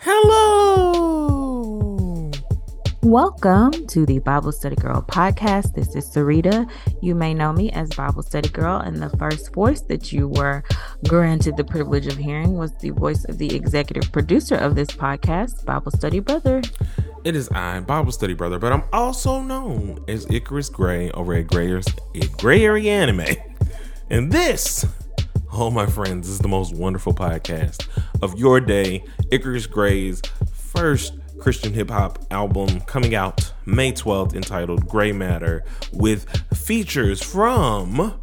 Hello. Welcome to the Bible Study Girl podcast. This is Sarita. You may know me as Bible Study Girl, and the first voice that you were granted the privilege of hearing was the voice of the executive producer of this podcast, Bible Study Brother. It is I, Bible Study Brother, but I'm also known as Icarus Gray over at Grayers, Gray Area Anime. And this, oh my friends, this is the most wonderful podcast of your day. Icarus Gray's first Christian hip hop album coming out May 12th entitled Gray Matter with features from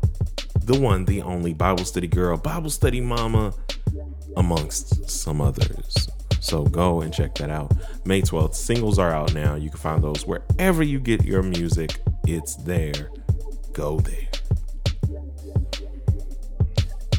the one, the only Bible study girl, Bible study mama, amongst some others. So go and check that out. May 12th. Singles are out now. You can find those wherever you get your music. It's there. Go there.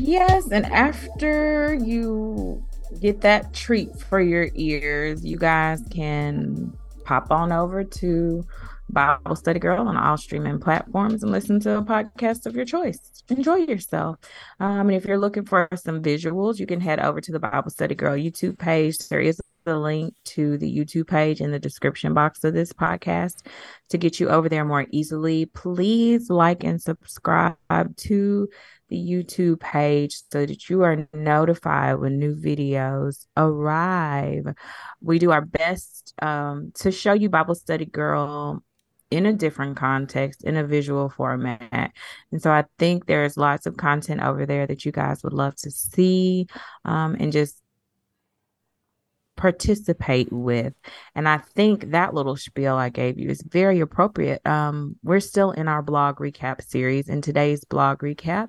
Yes, and after you get that treat for your ears, you guys can pop on over to Bible Study Girl on all streaming platforms and listen to a podcast of your choice. Enjoy yourself. Um, and if you're looking for some visuals, you can head over to the Bible Study Girl YouTube page. There is a link to the YouTube page in the description box of this podcast to get you over there more easily. Please like and subscribe to the YouTube page so that you are notified when new videos arrive. We do our best um, to show you Bible Study Girl in a different context, in a visual format. And so I think there's lots of content over there that you guys would love to see um, and just participate with. And I think that little spiel I gave you is very appropriate. Um, we're still in our blog recap series, and today's blog recap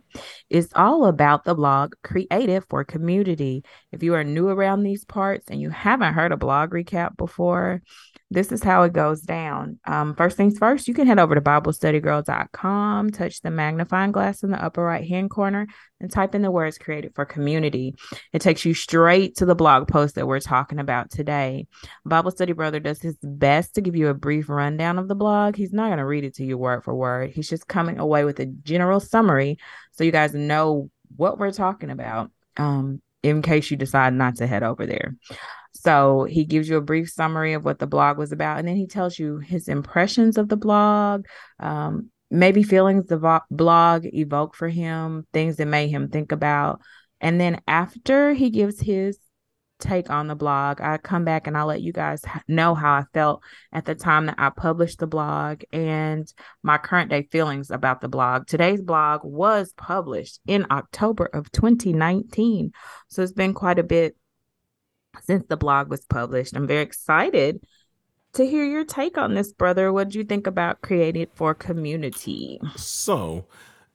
is all about the blog Created for Community. If you are new around these parts and you haven't heard a blog recap before, this is how it goes down. Um, first things first, you can head over to BibleStudyGirl.com, touch the magnifying glass in the upper right hand corner, and type in the words created for community. It takes you straight to the blog post that we're talking about today. Bible Study Brother does his best to give you a brief rundown of the blog. He's not going to read it to you word for word, he's just coming away with a general summary so you guys know what we're talking about. Um, in case you decide not to head over there. So he gives you a brief summary of what the blog was about, and then he tells you his impressions of the blog, um, maybe feelings the vo- blog evoke for him, things that made him think about. And then after he gives his take on the blog, I come back and I'll let you guys know how I felt at the time that I published the blog and my current day feelings about the blog. Today's blog was published in October of 2019. So it's been quite a bit since the blog was published. I'm very excited to hear your take on this, brother. What do you think about Created for Community? So,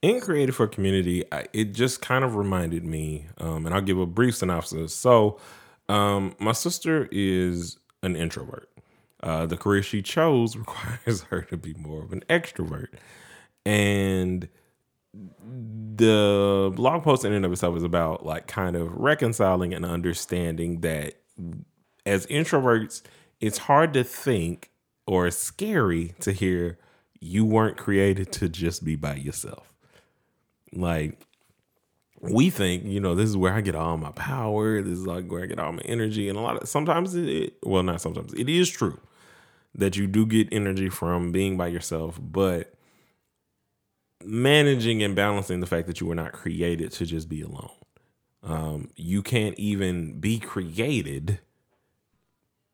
in Created for Community, I, it just kind of reminded me, um, and I'll give a brief synopsis. So, um, my sister is an introvert. Uh, the career she chose requires her to be more of an extrovert. And the blog post in and of itself is about like kind of reconciling and understanding that as introverts, it's hard to think or scary to hear you weren't created to just be by yourself. Like we think, you know, this is where I get all my power. This is like where I get all my energy. And a lot of sometimes it, well, not sometimes, it is true that you do get energy from being by yourself, but managing and balancing the fact that you were not created to just be alone. Um, you can't even be created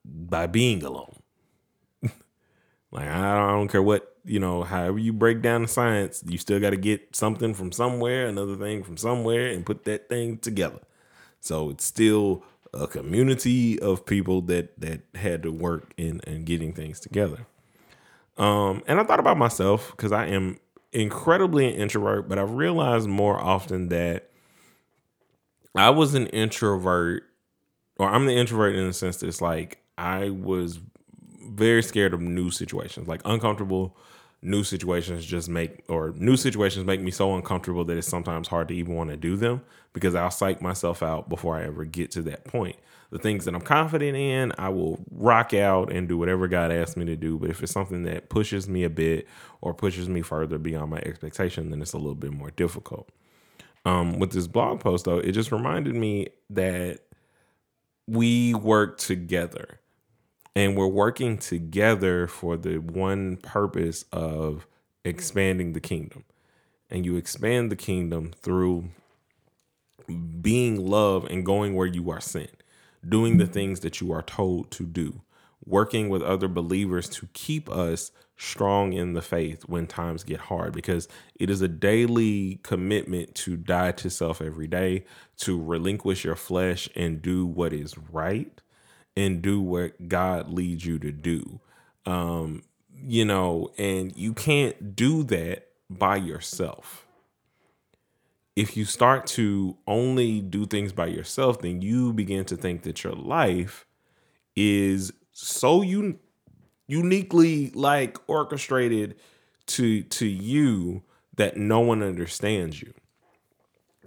by being alone. like I don't, I don't care what you know, however you break down the science, you still got to get something from somewhere, another thing from somewhere, and put that thing together. So it's still a community of people that that had to work in in getting things together. Um, and I thought about myself because I am incredibly an introvert, but I've realized more often that I was an introvert, or I'm the introvert in the sense that it's like I was very scared of new situations, like uncomfortable new situations just make or new situations make me so uncomfortable that it's sometimes hard to even want to do them because I'll psych myself out before I ever get to that point the things that I'm confident in, I will rock out and do whatever God asks me to do. But if it's something that pushes me a bit or pushes me further beyond my expectation, then it's a little bit more difficult. Um, with this blog post, though, it just reminded me that we work together and we're working together for the one purpose of expanding the kingdom. And you expand the kingdom through being love and going where you are sent, doing the things that you are told to do, working with other believers to keep us strong in the faith when times get hard because it is a daily commitment to die to self every day, to relinquish your flesh and do what is right and do what God leads you to do. Um, you know, and you can't do that by yourself. If you start to only do things by yourself, then you begin to think that your life is so un- uniquely like orchestrated to to you that no one understands you.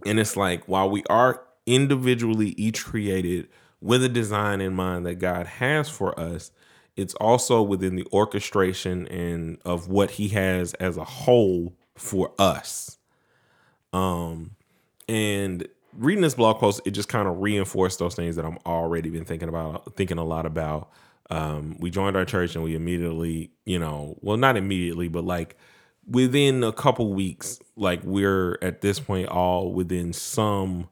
And it's like while we are individually each created with a design in mind that God has for us, it's also within the orchestration and of what he has as a whole for us. Um and reading this blog post, it just kind of reinforced those things that I'm already been thinking about, thinking a lot about. Um, we joined our church and we immediately, you know, well, not immediately, but like within a couple weeks, like we're at this point all within some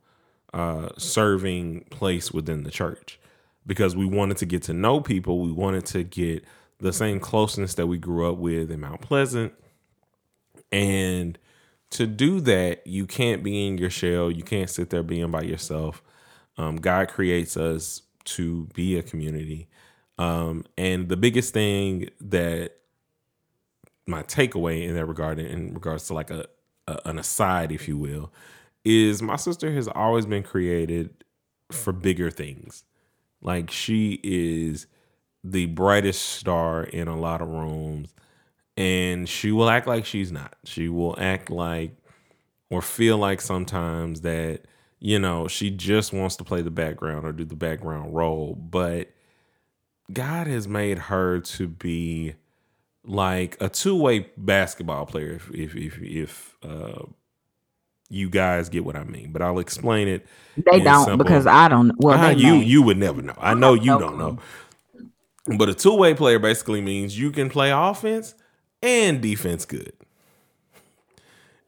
uh, serving place within the church because we wanted to get to know people. We wanted to get the same closeness that we grew up with in Mount Pleasant. And to do that, you can't be in your shell. You can't sit there being by yourself. Um, God creates us to be a community. Um, and the biggest thing that my takeaway in that regard, in regards to like a, a an aside, if you will, is my sister has always been created for bigger things. Like she is the brightest star in a lot of rooms and she will act like she's not. She will act like or feel like sometimes that you know, she just wants to play the background or do the background role, but God has made her to be like a two-way basketball player if if if, if uh, you guys get what I mean, but I'll explain it. They don't simple. because I don't. Well, ah, you may. you would never know. I know you don't know. But a two way player basically means you can play offense and defense good.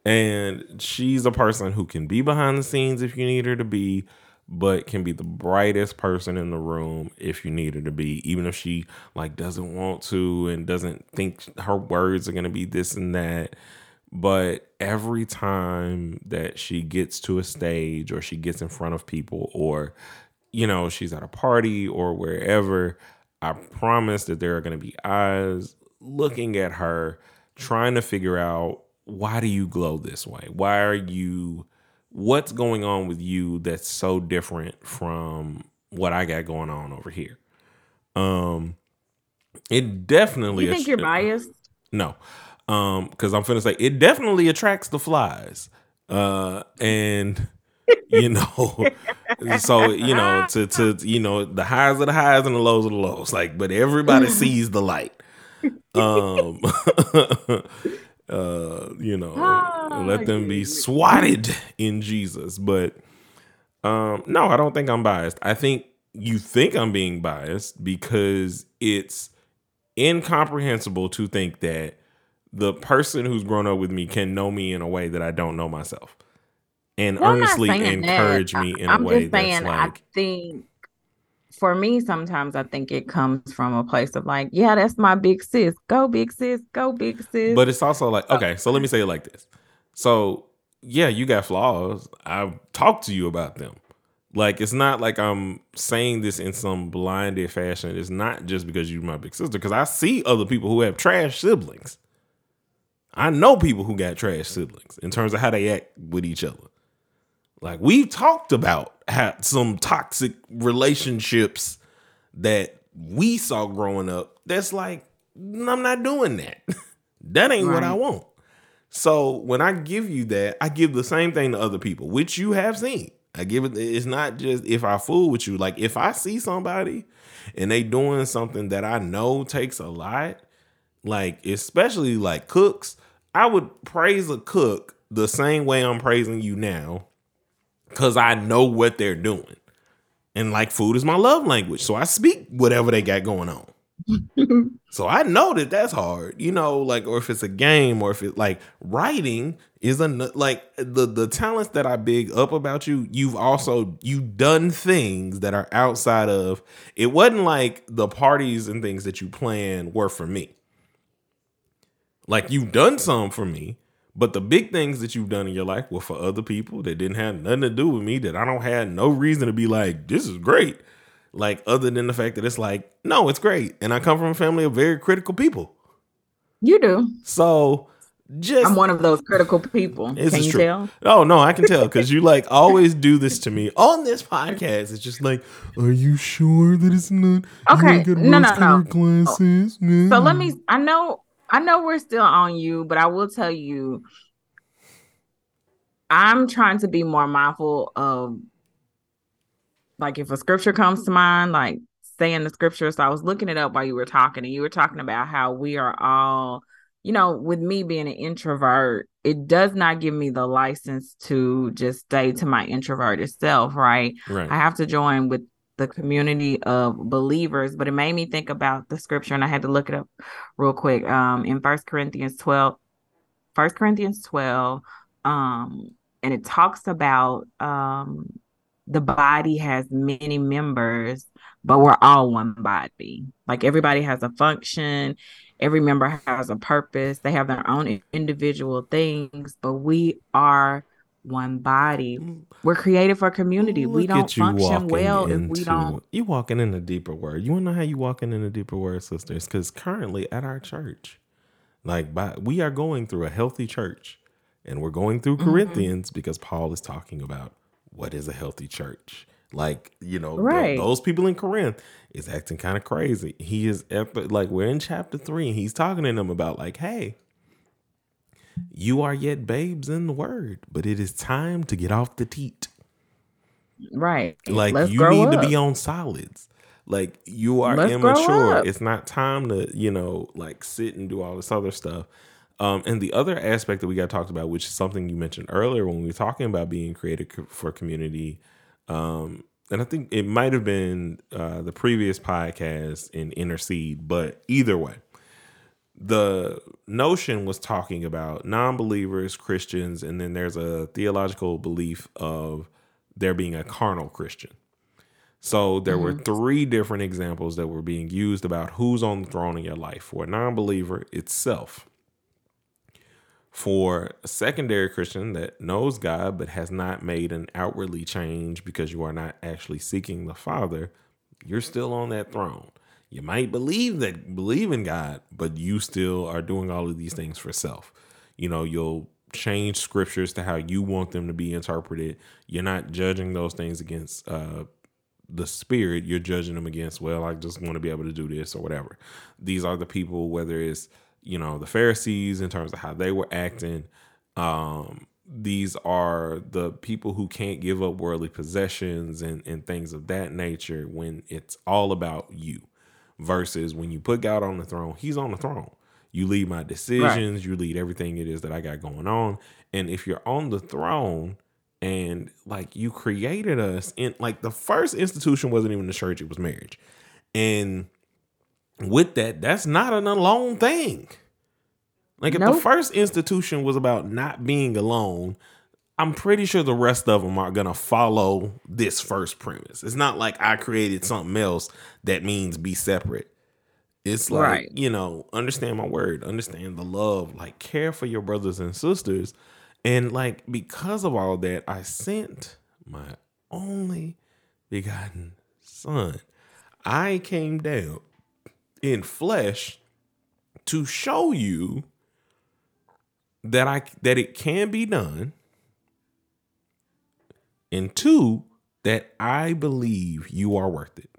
And she's a person who can be behind the scenes if you need her to be, but can be the brightest person in the room if you need her to be, even if she like doesn't want to and doesn't think her words are gonna be this and that but every time that she gets to a stage or she gets in front of people or you know she's at a party or wherever i promise that there are going to be eyes looking at her trying to figure out why do you glow this way why are you what's going on with you that's so different from what i got going on over here um it definitely you think you're biased no um, because I'm finna say it definitely attracts the flies. Uh, and you know, so you know, to to you know, the highs are the highs and the lows are the lows. Like, but everybody sees the light. Um, uh, you know, oh, let them be swatted in Jesus. But um, no, I don't think I'm biased. I think you think I'm being biased because it's incomprehensible to think that the person who's grown up with me can know me in a way that I don't know myself, and well, earnestly encourage that. me in I'm a way that's like. I think for me, sometimes I think it comes from a place of like, yeah, that's my big sis. Go big sis. Go big sis. But it's also like, okay, so let me say it like this. So yeah, you got flaws. I've talked to you about them. Like it's not like I'm saying this in some blinded fashion. It's not just because you're my big sister. Because I see other people who have trash siblings. I know people who got trash siblings in terms of how they act with each other. Like we've talked about how some toxic relationships that we saw growing up. That's like I'm not doing that. that ain't right. what I want. So when I give you that, I give the same thing to other people, which you have seen. I give it. It's not just if I fool with you. Like if I see somebody and they doing something that I know takes a lot, like especially like cooks, I would praise a cook the same way I'm praising you now because I know what they're doing. And like food is my love language. So I speak whatever they got going on. so I know that that's hard, you know, like, or if it's a game or if it's like writing is a, like the, the talents that I big up about you, you've also, you've done things that are outside of, it wasn't like the parties and things that you plan were for me. Like you've done some for me, but the big things that you've done in your life were for other people that didn't have nothing to do with me, that I don't have no reason to be like, this is great. Like, other than the fact that it's like, no, it's great. And I come from a family of very critical people. You do. So just I'm one of those critical people. Can you true. tell? Oh no, I can tell because you like always do this to me on this podcast. It's just like, are you sure that it's not? Okay, no, no, no. Glasses? So let me. I know I know we're still on you, but I will tell you, I'm trying to be more mindful of like if a scripture comes to mind, like saying the scripture. So I was looking it up while you were talking, and you were talking about how we are all, you know, with me being an introvert, it does not give me the license to just stay to my introverted self, right? right. I have to join with the community of believers but it made me think about the scripture and i had to look it up real quick um in first corinthians 12 first corinthians 12 um and it talks about um the body has many members but we're all one body. Like everybody has a function every member has a purpose they have their own individual things but we are one body. Mm. We're created for community. Look we don't function well into, if we don't. You walking in a deeper word. You want to know how you walking in a deeper word, sisters? Because currently at our church, like by, we are going through a healthy church, and we're going through mm-hmm. Corinthians because Paul is talking about what is a healthy church. Like you know, right. the, those people in Corinth is acting kind of crazy. He is like we're in chapter three, and he's talking to them about like, hey, you are yet babes in the word, but it is time to get off the teat. Right. Like Let's you need up. to be on solids. Like you are Let's immature. It's not time to, you know, like sit and do all this other stuff. Um, and the other aspect that we got talked about, which is something you mentioned earlier when we were talking about being created for community, um, and I think it might have been uh, the previous podcast in Intercede, but either way, the notion was talking about non-believers christians and then there's a theological belief of there being a carnal christian. So there mm-hmm. were three different examples that were being used about who's on the throne in your life. For a non-believer itself for a secondary christian that knows god but has not made an outwardly change because you are not actually seeking the father you're still on that throne you might believe that believe in God, but you still are doing all of these things for self. You know, you'll change scriptures to how you want them to be interpreted. You're not judging those things against uh, the spirit. You're judging them against, well, I just want to be able to do this or whatever. These are the people, whether it's you know the Pharisees in terms of how they were acting. Um, these are the people who can't give up worldly possessions and, and things of that nature when it's all about you versus when you put God on the throne, he's on the throne. You lead my decisions, right. you lead everything it is that I got going on. And if you're on the throne and like you created us in like the first institution wasn't even the church, it was marriage. And with that, that's not an alone thing. Like if nope. the first institution was about not being alone, I'm pretty sure the rest of them are gonna follow this first premise. It's not like I created something else that means be separate. It's like, right. you know, understand my word, understand the love, like care for your brothers and sisters. And like because of all that, I sent my only begotten son. I came down in flesh to show you that I that it can be done and two, that I believe you are worth it.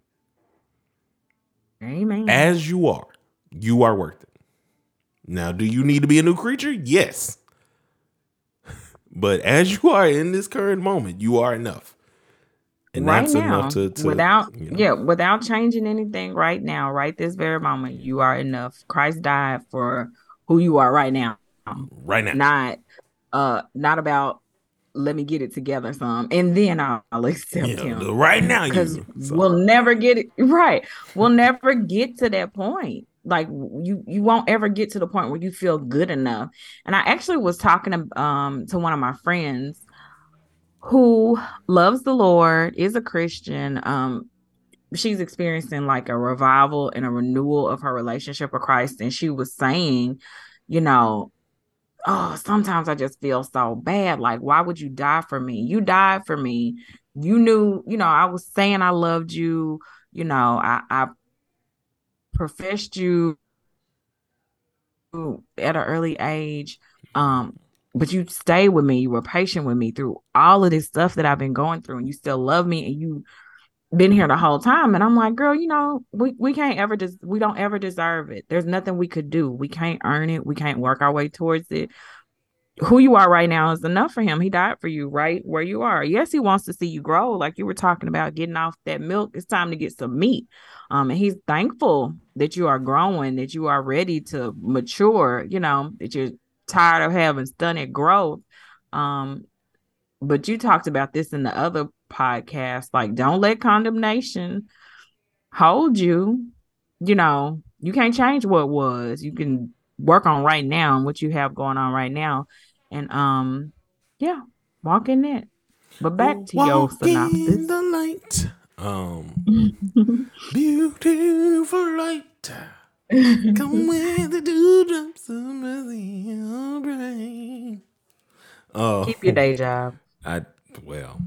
Amen. As you are, you are worth it. Now, do you need to be a new creature? Yes. but as you are in this current moment, you are enough. And right that's now, enough to, to without you know. yeah, without changing anything right now, right this very moment, you are enough. Christ died for who you are right now. Right now. Not uh not about let me get it together some and then I'll, I'll accept yeah, him. Right now, because so. we'll never get it right. We'll never get to that point. Like you, you won't ever get to the point where you feel good enough. And I actually was talking to, um to one of my friends who loves the Lord, is a Christian. Um, she's experiencing like a revival and a renewal of her relationship with Christ, and she was saying, you know, oh, sometimes I just feel so bad. Like, why would you die for me? You died for me. You knew, you know, I was saying I loved you. You know, I, I professed you at an early age. Um, but you stayed with me. You were patient with me through all of this stuff that I've been going through, and you still love me, and you been here the whole time. And I'm like, girl, you know, we, we can't ever just, des- we don't ever deserve it. There's nothing we could do. We can't earn it. We can't work our way towards it. Who you are right now is enough for him. He died for you right where you are. Yes, he wants to see you grow. Like you were talking about getting off that milk. It's time to get some meat. Um, and he's thankful that you are growing, that you are ready to mature, you know, that you're tired of having stunted growth. Um, but you talked about this in the other podcast. Like, don't let condemnation hold you. You know, you can't change what was. You can work on right now and what you have going on right now. And um, yeah, walk in it. But back to walk your synopsis. the light. Um beautiful light. Come with the dewdrops of mercy brain. Oh, keep your day job. I well,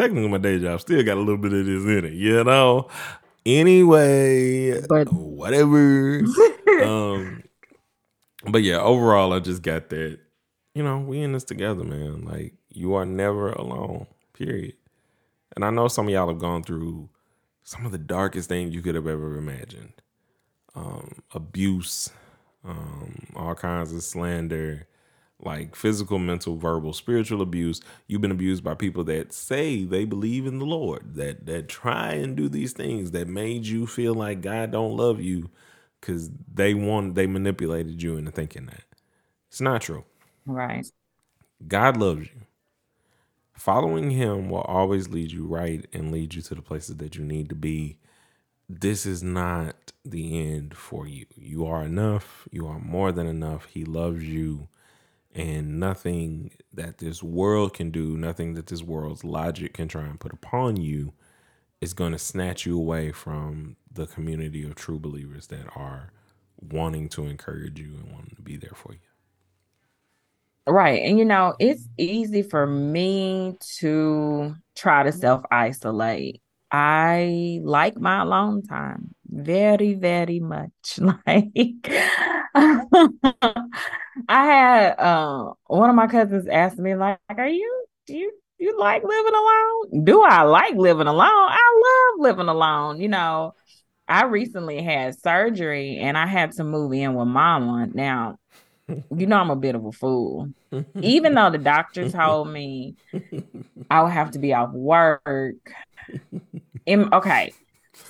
technically my day job still got a little bit of this in it, you know. Anyway, but whatever. um, but yeah, overall, I just got that. You know, we in this together, man. Like you are never alone. Period. And I know some of y'all have gone through some of the darkest things you could have ever imagined. Um, abuse, um, all kinds of slander, like physical, mental, verbal, spiritual abuse. You've been abused by people that say they believe in the Lord, that that try and do these things that made you feel like God don't love you because they want they manipulated you into thinking that. It's not true. Right. God loves you. Following him will always lead you right and lead you to the places that you need to be. This is not the end for you. You are enough. You are more than enough. He loves you and nothing that this world can do, nothing that this world's logic can try and put upon you is going to snatch you away from the community of true believers that are wanting to encourage you and wanting to be there for you. Right. And you know, it's easy for me to try to self isolate. I like my alone time very, very much. Like I had uh, one of my cousins asked me, like, are you do you you like living alone? Do I like living alone? I love living alone. You know, I recently had surgery and I had to move in with mama. Now, you know I'm a bit of a fool. Even though the doctor told me I would have to be off work. In, okay,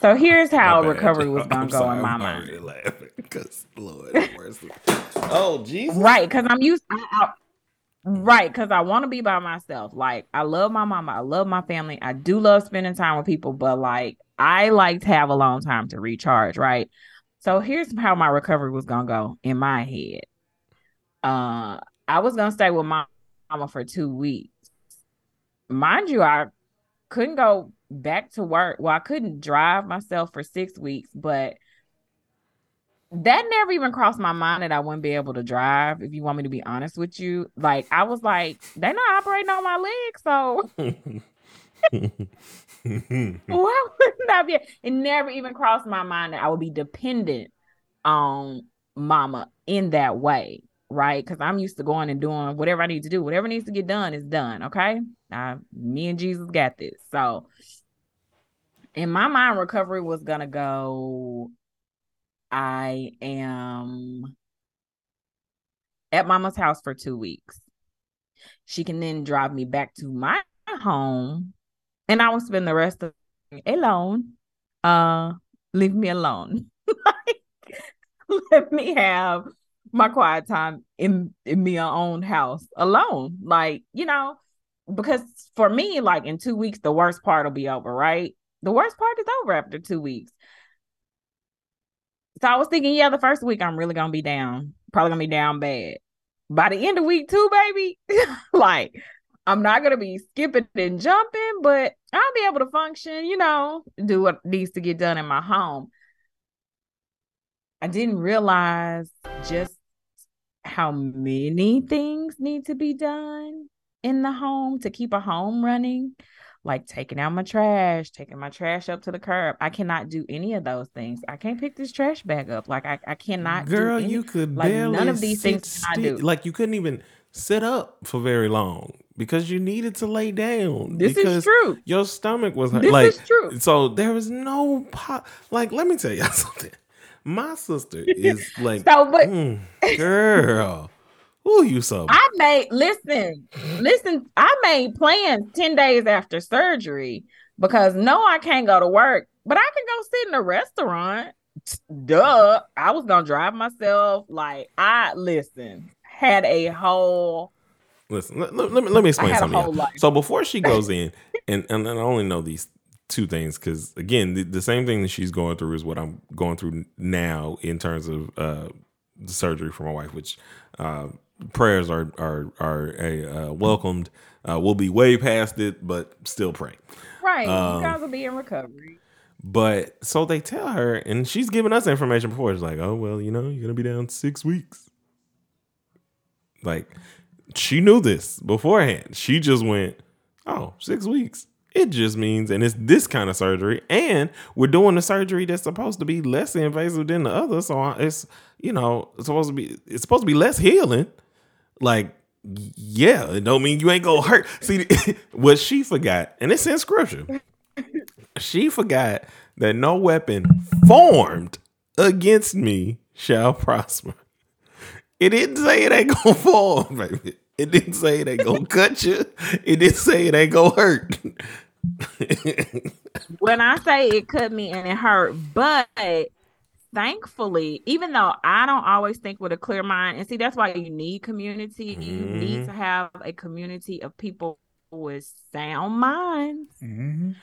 so here's how recovery was gonna I'm go sorry, in my I'm mind. Laughing because Lord mercy. oh Jesus. Right, because I'm used. I, I, right, because I want to be by myself. Like I love my mama. I love my family. I do love spending time with people, but like I like to have a long time to recharge. Right. So here's how my recovery was gonna go in my head. Uh, I was gonna stay with my mama for two weeks. Mind you, I couldn't go back to work. Well, I couldn't drive myself for six weeks, but that never even crossed my mind that I wouldn't be able to drive. If you want me to be honest with you, like I was like, they're not operating on my legs, so why wouldn't I be? It never even crossed my mind that I would be dependent on mama in that way, right? Because I'm used to going and doing whatever I need to do. Whatever needs to get done is done. Okay, uh, me and Jesus got this. So in my mind, recovery was gonna go. I am at mama's house for two weeks. She can then drive me back to my home, and I will spend the rest of alone. Uh, leave me alone. let me have my quiet time in in my own house alone. Like you know, because for me, like in two weeks, the worst part will be over, right? The worst part is over after two weeks. So I was thinking, yeah, the first week I'm really gonna be down, probably gonna be down bad. By the end of week two, baby, like I'm not gonna be skipping and jumping, but I'll be able to function, you know, do what needs to get done in my home. I didn't realize just how many things need to be done in the home to keep a home running like taking out my trash, taking my trash up to the curb. I cannot do any of those things. I can't pick this trash bag up. Like I, I cannot. Girl, any, you could like barely none of these things. sit I do. Like you couldn't even sit up for very long because you needed to lay down. This is true. Your stomach was. This like is true. so. There was no po- like. Let me tell y'all something. My sister is like, So, but mm, girl, who you so? I made listen, listen. I made plans ten days after surgery because no, I can't go to work, but I can go sit in a restaurant. Duh, I was gonna drive myself. Like I listen, had a whole. Listen, let, let, let me let me explain something. whole y'all. life. So before she goes in, and and I only know these two things because again, the, the same thing that she's going through is what I'm going through now in terms of uh, the surgery for my wife, which uh, prayers are are are a, uh, welcomed. Uh, we'll be way past it, but still pray. Right, Um, you guys will be in recovery. But so they tell her, and she's giving us information before. It's like, oh well, you know, you're gonna be down six weeks. Like she knew this beforehand. She just went, oh, six weeks. It just means, and it's this kind of surgery, and we're doing the surgery that's supposed to be less invasive than the other. So it's, you know, it's supposed to be, it's supposed to be less healing. Like, yeah, it don't mean you ain't gonna hurt. See, what she forgot, and it's in scripture she forgot that no weapon formed against me shall prosper. It didn't say it ain't gonna fall, baby. It didn't say it ain't gonna cut you. It didn't say it ain't gonna hurt. when I say it cut me and it hurt, but thankfully, even though I don't always think with a clear mind, and see, that's why you need community. You need Mhm. to have a community of people with sound minds. Mhm.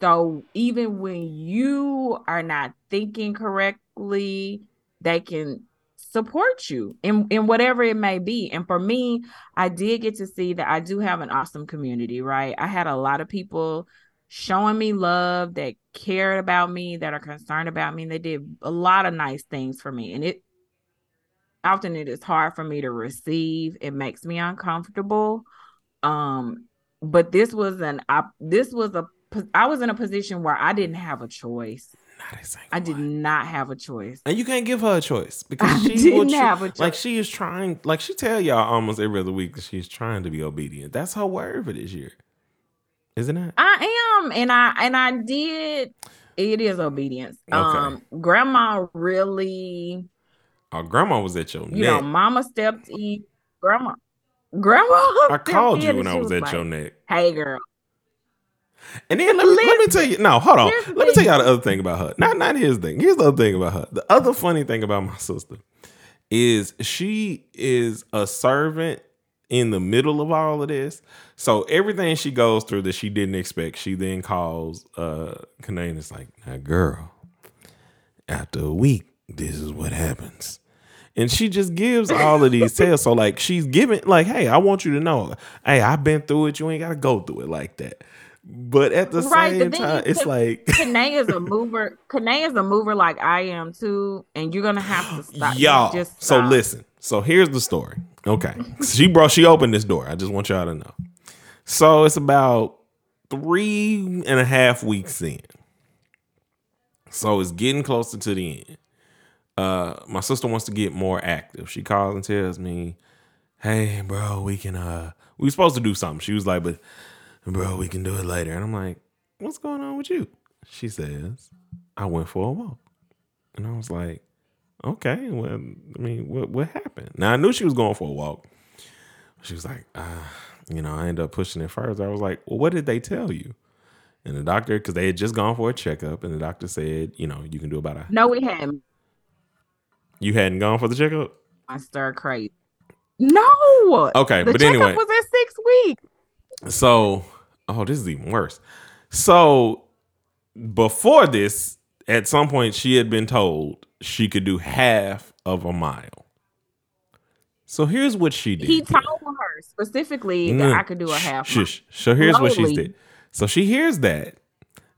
So even when you are not thinking correctly, they can support you in, in whatever it may be. And for me, I did get to see that I do have an awesome community, right? I had a lot of people showing me love that cared about me, that are concerned about me, and they did a lot of nice things for me. And it often it is hard for me to receive. It makes me uncomfortable. Um, but this was an I, this was a I was in a position where I didn't have a choice. Not a I did one. not have a choice. And you can't give her a choice because she didn't have a choice. like she is trying like she tell y'all almost every other week that she's trying to be obedient. That's her word for this year. Isn't it? I am, and I and I did. It is obedience. Okay. Um, grandma really, Our grandma was at your you neck. know, mama stepped in. Grandma, grandma. I called you when I she was at like, your neck. Hey, girl. And then let me, let me tell you. No, hold on. Here's Let me tell y'all the other thing about her. Not not the thing. Here's the other thing about her. The other funny thing about my sister is she is a servant in the middle of all of this. So everything she goes through that she didn't expect, she then calls uh Kanane is like, now girl, after a week, this is what happens. And she just gives all of these tales. So like she's giving like, hey, I want you to know, hey, I've been through it. You ain't gotta go through it like that. But at the Right, same thing time, is it's that- like Kanae is a mover. Kanae is a mover like I am too, and you're gonna have to stop. y'all. just so listen. So here's the story. Okay, she brought she opened this door. I just want y'all to know. So it's about three and a half weeks in. So it's getting closer to the end. Uh, my sister wants to get more active. She calls and tells me, "Hey, bro, we can uh, we were supposed to do something." She was like, "But, bro, we can do it later." And I'm like, "What's going on with you?" She says, "I went for a walk," and I was like, "Okay, well, I mean, what what happened?" Now I knew she was going for a walk. She was like, uh, "You know, I ended up pushing it further." I was like, "Well, what did they tell you?" And the doctor, because they had just gone for a checkup, and the doctor said, "You know, you can do about a." No, we hadn't. You hadn't gone for the checkup. my stir crazy. No. Okay, the but checkup anyway, was at six weeks. So, oh, this is even worse. So, before this, at some point, she had been told she could do half of a mile. So here's what she did. He told her specifically that mm. I could do a half. Shush. So here's what she did. So she hears that,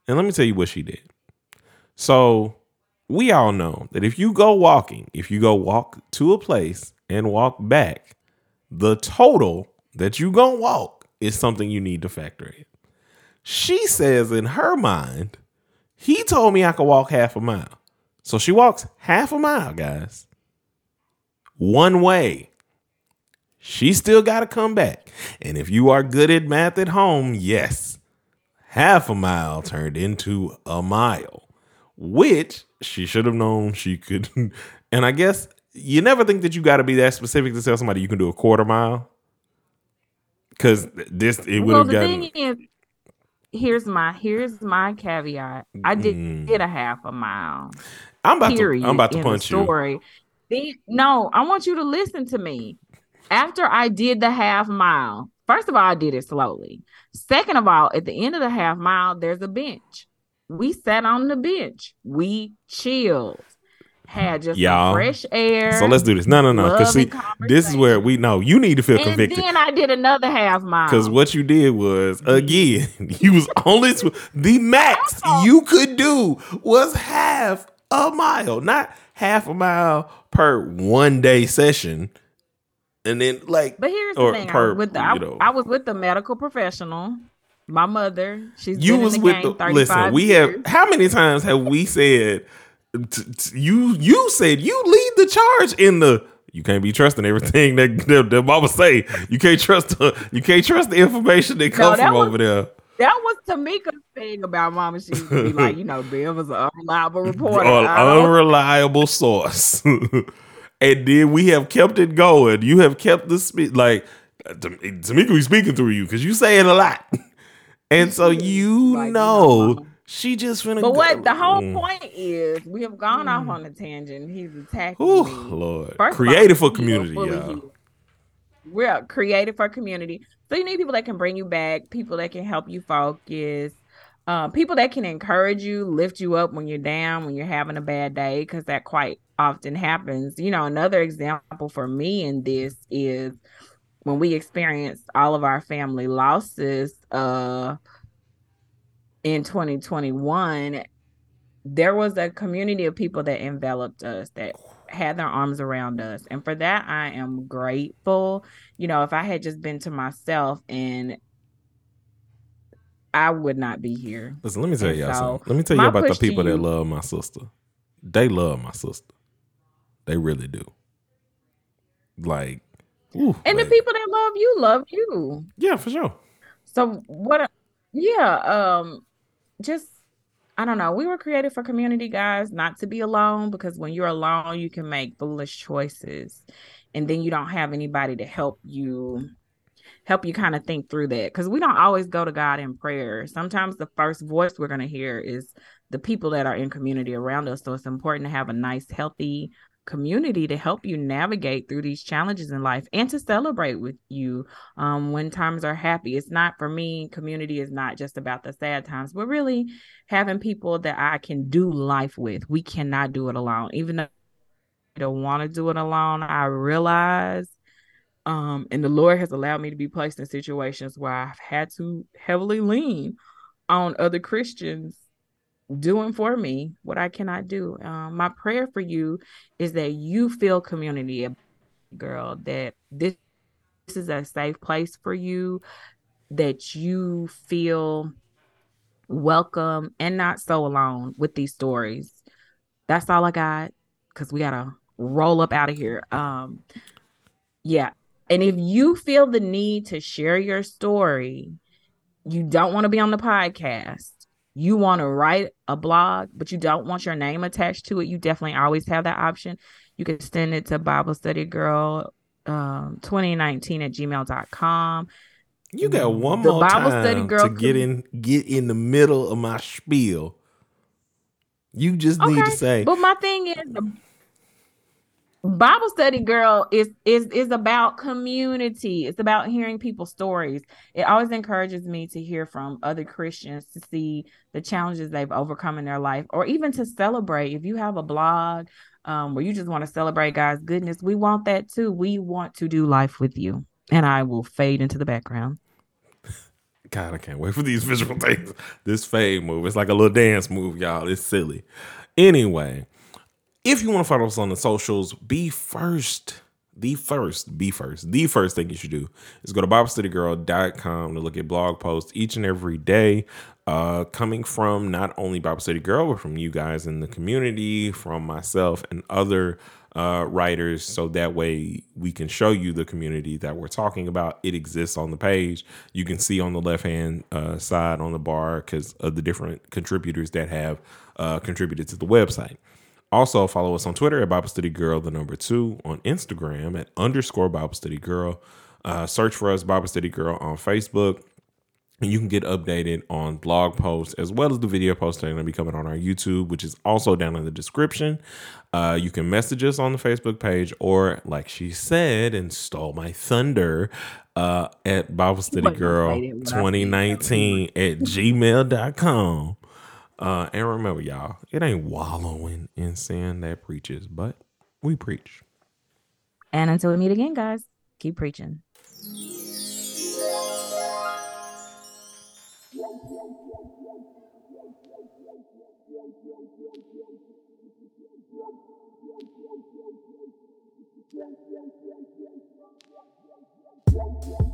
and let me tell you what she did. So we all know that if you go walking, if you go walk to a place and walk back, the total that you gonna walk is something you need to factor in. She says in her mind, he told me I could walk half a mile. So she walks half a mile, guys. One way. She still got to come back. And if you are good at math at home, yes, half a mile turned into a mile, which she should have known she could. And I guess you never think that you got to be that specific to tell somebody you can do a quarter mile. Because this, it would have well, gotten. Is, here's my here's my caveat. I did mm. get a half a mile. I'm about period, to I'm about to punch story. you. no, I want you to listen to me. After I did the half mile, first of all, I did it slowly. Second of all, at the end of the half mile, there's a bench. We sat on the bench. We chilled. Had just Y'all. fresh air. So let's do this. No, no, no. Because see, this is where we know you need to feel convicted. and convicted. Then I did another half mile. Because what you did was again, you was only the max you could do was half a mile, not half a mile per one day session. And then like, but here's the thing: per, with the, I, I was with the medical professional my mother, she's you was with the listen. We years. have how many times have we said t- t- you you said you lead the charge in the you can't be trusting everything that that, that mama say. You can't trust the, you can't trust the information that comes no, from was, over there. That was Tamika's thing about mama. She to be like, you know, Bill was an unreliable reporter. unreliable source. and then we have kept it going. You have kept the speed like Tamika we speaking through you because you saying a lot. And so you like, know she just finna. But go. what the whole mm. point is, we have gone mm. off on a tangent. He's attacking Ooh, me. Lord, First creative for community, yeah. We're creative for community, so you need people that can bring you back, people that can help you focus, uh, people that can encourage you, lift you up when you're down, when you're having a bad day, because that quite often happens. You know, another example for me in this is when we experienced all of our family losses uh in 2021 there was a community of people that enveloped us that had their arms around us. And for that i am grateful. You know if i had just been to myself and i would not be here. Listen let me tell and y'all so something. Let me tell you about the people that love my sister. They love my sister. They really do. Like Ooh, and the people that love you love you. Yeah, for sure. So what? Yeah, um, just I don't know. We were created for community, guys, not to be alone because when you're alone, you can make foolish choices, and then you don't have anybody to help you help you kind of think through that because we don't always go to God in prayer. Sometimes the first voice we're going to hear is the people that are in community around us. So it's important to have a nice, healthy community to help you navigate through these challenges in life and to celebrate with you um, when times are happy. It's not for me, community is not just about the sad times, but really having people that I can do life with. We cannot do it alone. Even though I don't want to do it alone, I realize um, and the Lord has allowed me to be placed in situations where I've had to heavily lean on other Christians doing for me what I cannot do. Um, my prayer for you is that you feel community, girl, that this, this is a safe place for you, that you feel welcome and not so alone with these stories. That's all I got because we got to roll up out of here. Um, yeah. And if you feel the need to share your story, you don't want to be on the podcast you want to write a blog, but you don't want your name attached to it, you definitely always have that option. You can send it to Bible Study Girl um, 2019 at gmail.com. You got one the more Bible time study girl to get in get in the middle of my spiel. You just okay. need to say. But my thing is, Bible study girl is is is about community. It's about hearing people's stories. It always encourages me to hear from other Christians to see the challenges they've overcome in their life or even to celebrate. If you have a blog um, where you just want to celebrate God's goodness, we want that too. We want to do life with you. And I will fade into the background. God, I can't wait for these visual things. This fade move. It's like a little dance move, y'all. It's silly. Anyway, if you want to follow us on the socials, be first. The first, be first. The first thing you should do is go to BibleStudyGirl.com to look at blog posts each and every day, uh, coming from not only Bible Study Girl, but from you guys in the community, from myself and other uh, writers. So that way we can show you the community that we're talking about. It exists on the page. You can see on the left hand uh, side on the bar because of the different contributors that have uh, contributed to the website. Also, follow us on Twitter at Bible Study Girl, the number two, on Instagram at underscore Bible Study Girl. Uh, search for us, Bible Study Girl, on Facebook. And you can get updated on blog posts as well as the video posts that are going to be coming on our YouTube, which is also down in the description. Uh, you can message us on the Facebook page, or like she said and stole my thunder, uh, at Bible Study Girl 2019 at gmail.com. Uh, and remember, y'all, it ain't wallowing in sin that preaches, but we preach. And until we meet again, guys, keep preaching. Yeah, yeah, yeah.